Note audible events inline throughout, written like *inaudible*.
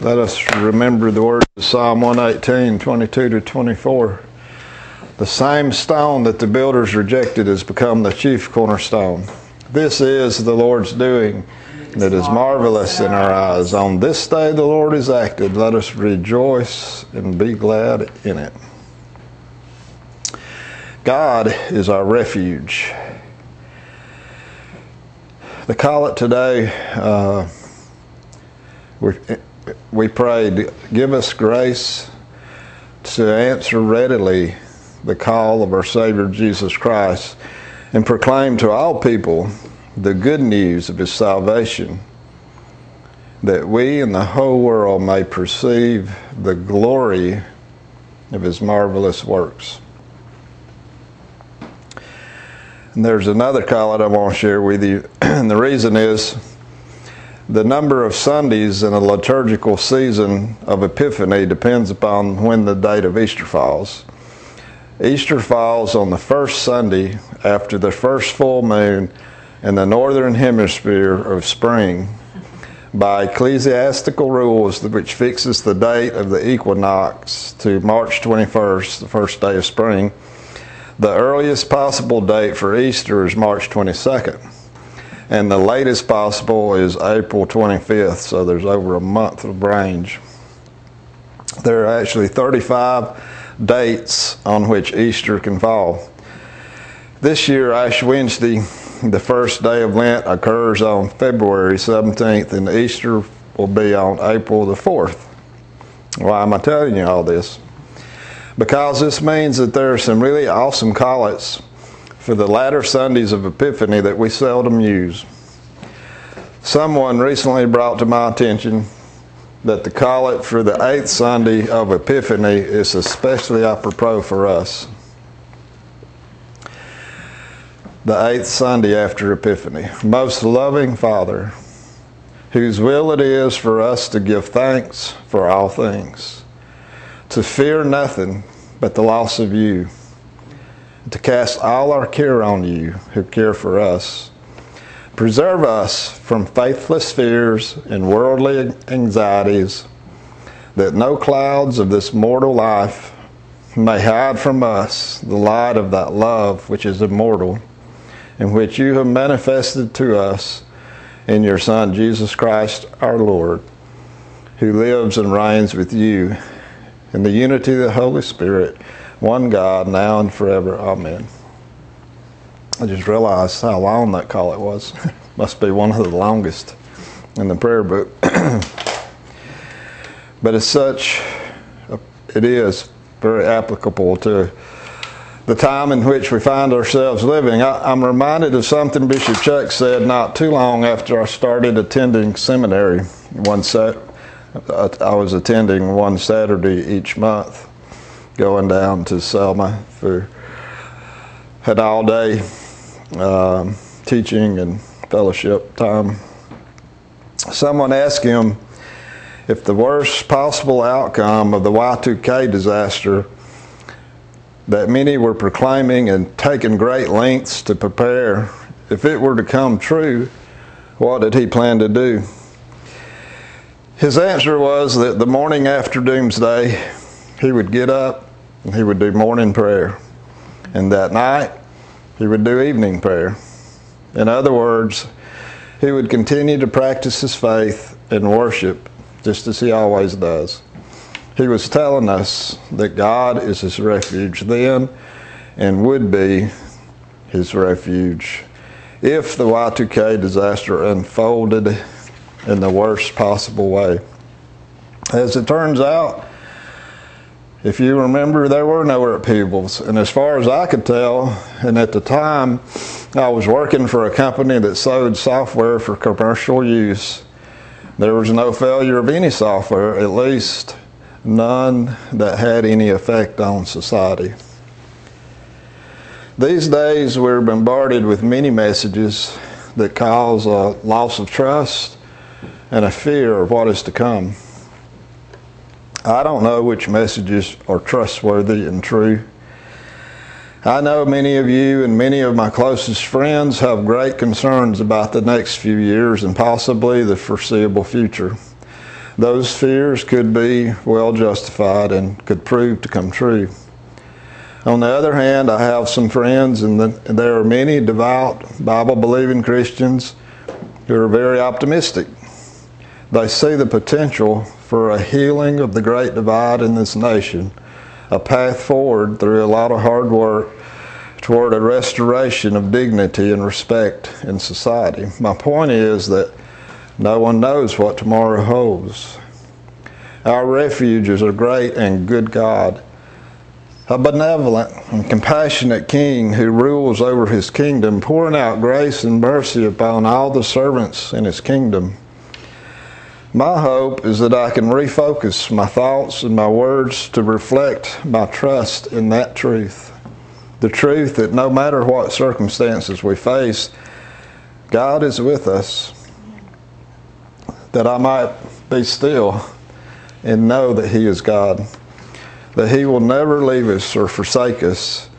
Let us remember the words of Psalm 118, 22 to 24. The same stone that the builders rejected has become the chief cornerstone. This is the Lord's doing that is marvelous in our eyes. On this day the Lord has acted. Let us rejoice and be glad in it. God is our refuge. The collect today, uh, we we prayed, give us grace to answer readily the call of our Savior Jesus Christ and proclaim to all people the good news of His salvation, that we and the whole world may perceive the glory of His marvelous works. And there's another call that I want to share with you, *clears throat* and the reason is the number of Sundays in a liturgical season of Epiphany depends upon when the date of Easter falls. Easter falls on the first Sunday after the first full moon in the northern hemisphere of spring by ecclesiastical rules which fixes the date of the equinox to March 21st, the first day of spring. The earliest possible date for Easter is March 22nd and the latest possible is April 25th, so there's over a month of range. There are actually 35 dates on which Easter can fall. This year, Ash Wednesday, the first day of Lent, occurs on February 17th, and Easter will be on April the 4th. Why am I telling you all this? Because this means that there are some really awesome collects for the latter Sundays of Epiphany that we seldom use. Someone recently brought to my attention that the collect for the eighth Sunday of Epiphany is especially apropos for us. The eighth Sunday after Epiphany. Most loving Father, whose will it is for us to give thanks for all things, to fear nothing but the loss of you to cast all our care on you who care for us. Preserve us from faithless fears and worldly anxieties, that no clouds of this mortal life may hide from us the light of that love which is immortal, and which you have manifested to us in your Son, Jesus Christ our Lord, who lives and reigns with you in the unity of the Holy Spirit one God, now and forever. Amen. I just realized how long that collect was. *laughs* Must be one of the longest in the prayer book. *clears throat* but as such, it is very applicable to the time in which we find ourselves living. I, am reminded of something Bishop Chuck said not too long after I started attending seminary. One set, I was attending one Saturday each month going down to Selma for had all day um, teaching and fellowship time. Someone asked him if the worst possible outcome of the Y2K disaster that many were proclaiming and taking great lengths to prepare, if it were to come true, what did he plan to do? His answer was that the morning after doomsday, he would get up he would do morning prayer. And that night, he would do evening prayer. In other words, he would continue to practice his faith and worship just as he always does. He was telling us that God is his refuge then and would be his refuge if the Y2K disaster unfolded in the worst possible way. As it turns out, if you remember, there were no upheavals. And as far as I could tell, and at the time, I was working for a company that sold software for commercial use. There was no failure of any software, at least none that had any effect on society. These days, we're bombarded with many messages that cause a loss of trust and a fear of what is to come. I don't know which messages are trustworthy and true. I know many of you and many of my closest friends have great concerns about the next few years and possibly the foreseeable future. those fears could be well justified and could prove to come true. On the other hand, I have some friends, and, there are many devout, Bible believing Christians who are very optimistic. They see the potential for a healing of the great divide in this nation, a path forward through a lot of hard work toward a restoration of dignity and respect in society. My point is that no one knows what tomorrow holds. Our refuge is a great and good God, a benevolent and compassionate King who rules over his kingdom, pouring out grace and mercy upon all the servants in his kingdom. My hope is that I can refocus my thoughts and my words to reflect my trust in that truth. The truth that no matter what circumstances we face, God is with us, that I might be still and know that He is God, that He will never leave us or forsake us.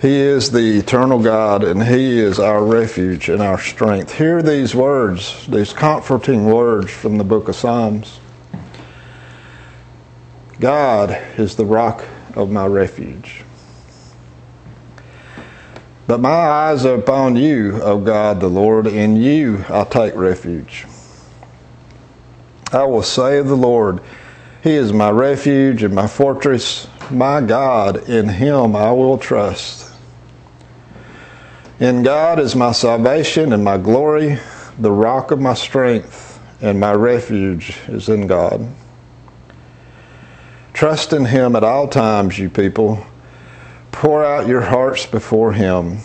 He is the eternal God, and He is our refuge and our strength. Hear these words, these comforting words from the book of Psalms God is the rock of my refuge. But my eyes are upon you, O God the Lord, in you I'll take refuge. I will say of the Lord, He is my refuge and my fortress, my God, in Him I will trust. In God is my salvation and my glory, the rock of my strength, and my refuge is in God. Trust in Him at all times, you people Pour out your hearts before Him.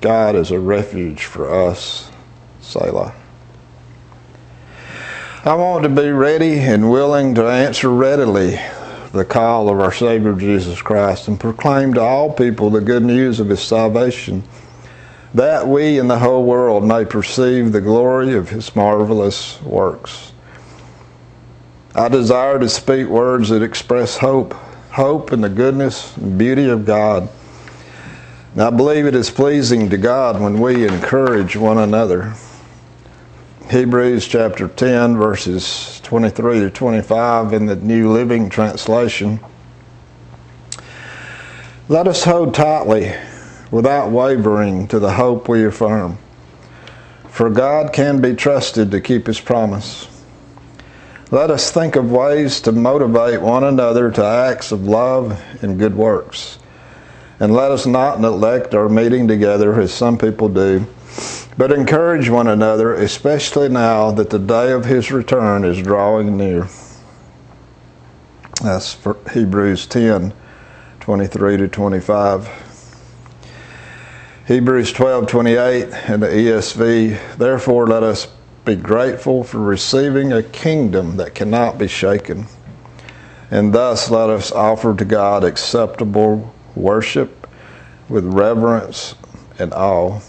God is a refuge for us. Selah. I want to be ready and willing to answer readily the call of our Savior Jesus Christ and proclaim to all people the good news of His salvation, that we and the whole world may perceive the glory of His marvelous works. I desire to speak words that express hope hope in the goodness and beauty of God. And I believe it is pleasing to God when we encourage one another. Hebrews chapter 10, verses 23 to 25 in the New Living Translation. Let us hold tightly, without wavering, to the hope we affirm. For God can be trusted to keep his promise. Let us think of ways to motivate one another to acts of love and good works. And let us not neglect our meeting together as some people do, but encourage one another, especially now that the day of his return is drawing near. That's Hebrews 10 23 to 25. Hebrews 12 28 and the ESV, therefore let us be grateful for receiving a kingdom that cannot be shaken. And thus let us offer to God acceptable worship with reverence and awe.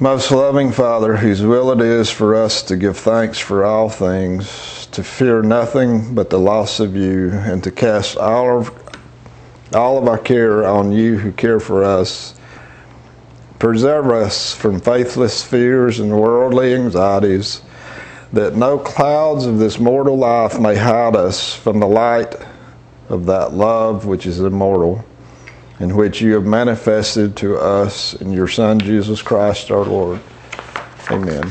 Most loving Father, whose will it is for us to give thanks for all things, to fear nothing but the loss of you, and to cast all all of our care on you who care for us Preserve us from faithless fears and worldly anxieties, that no clouds of this mortal life may hide us from the light of that love which is immortal, and which you have manifested to us in your Son, Jesus Christ our Lord. Amen.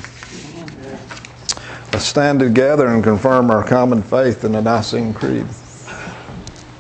Let's stand together and confirm our common faith in the Nicene Creed.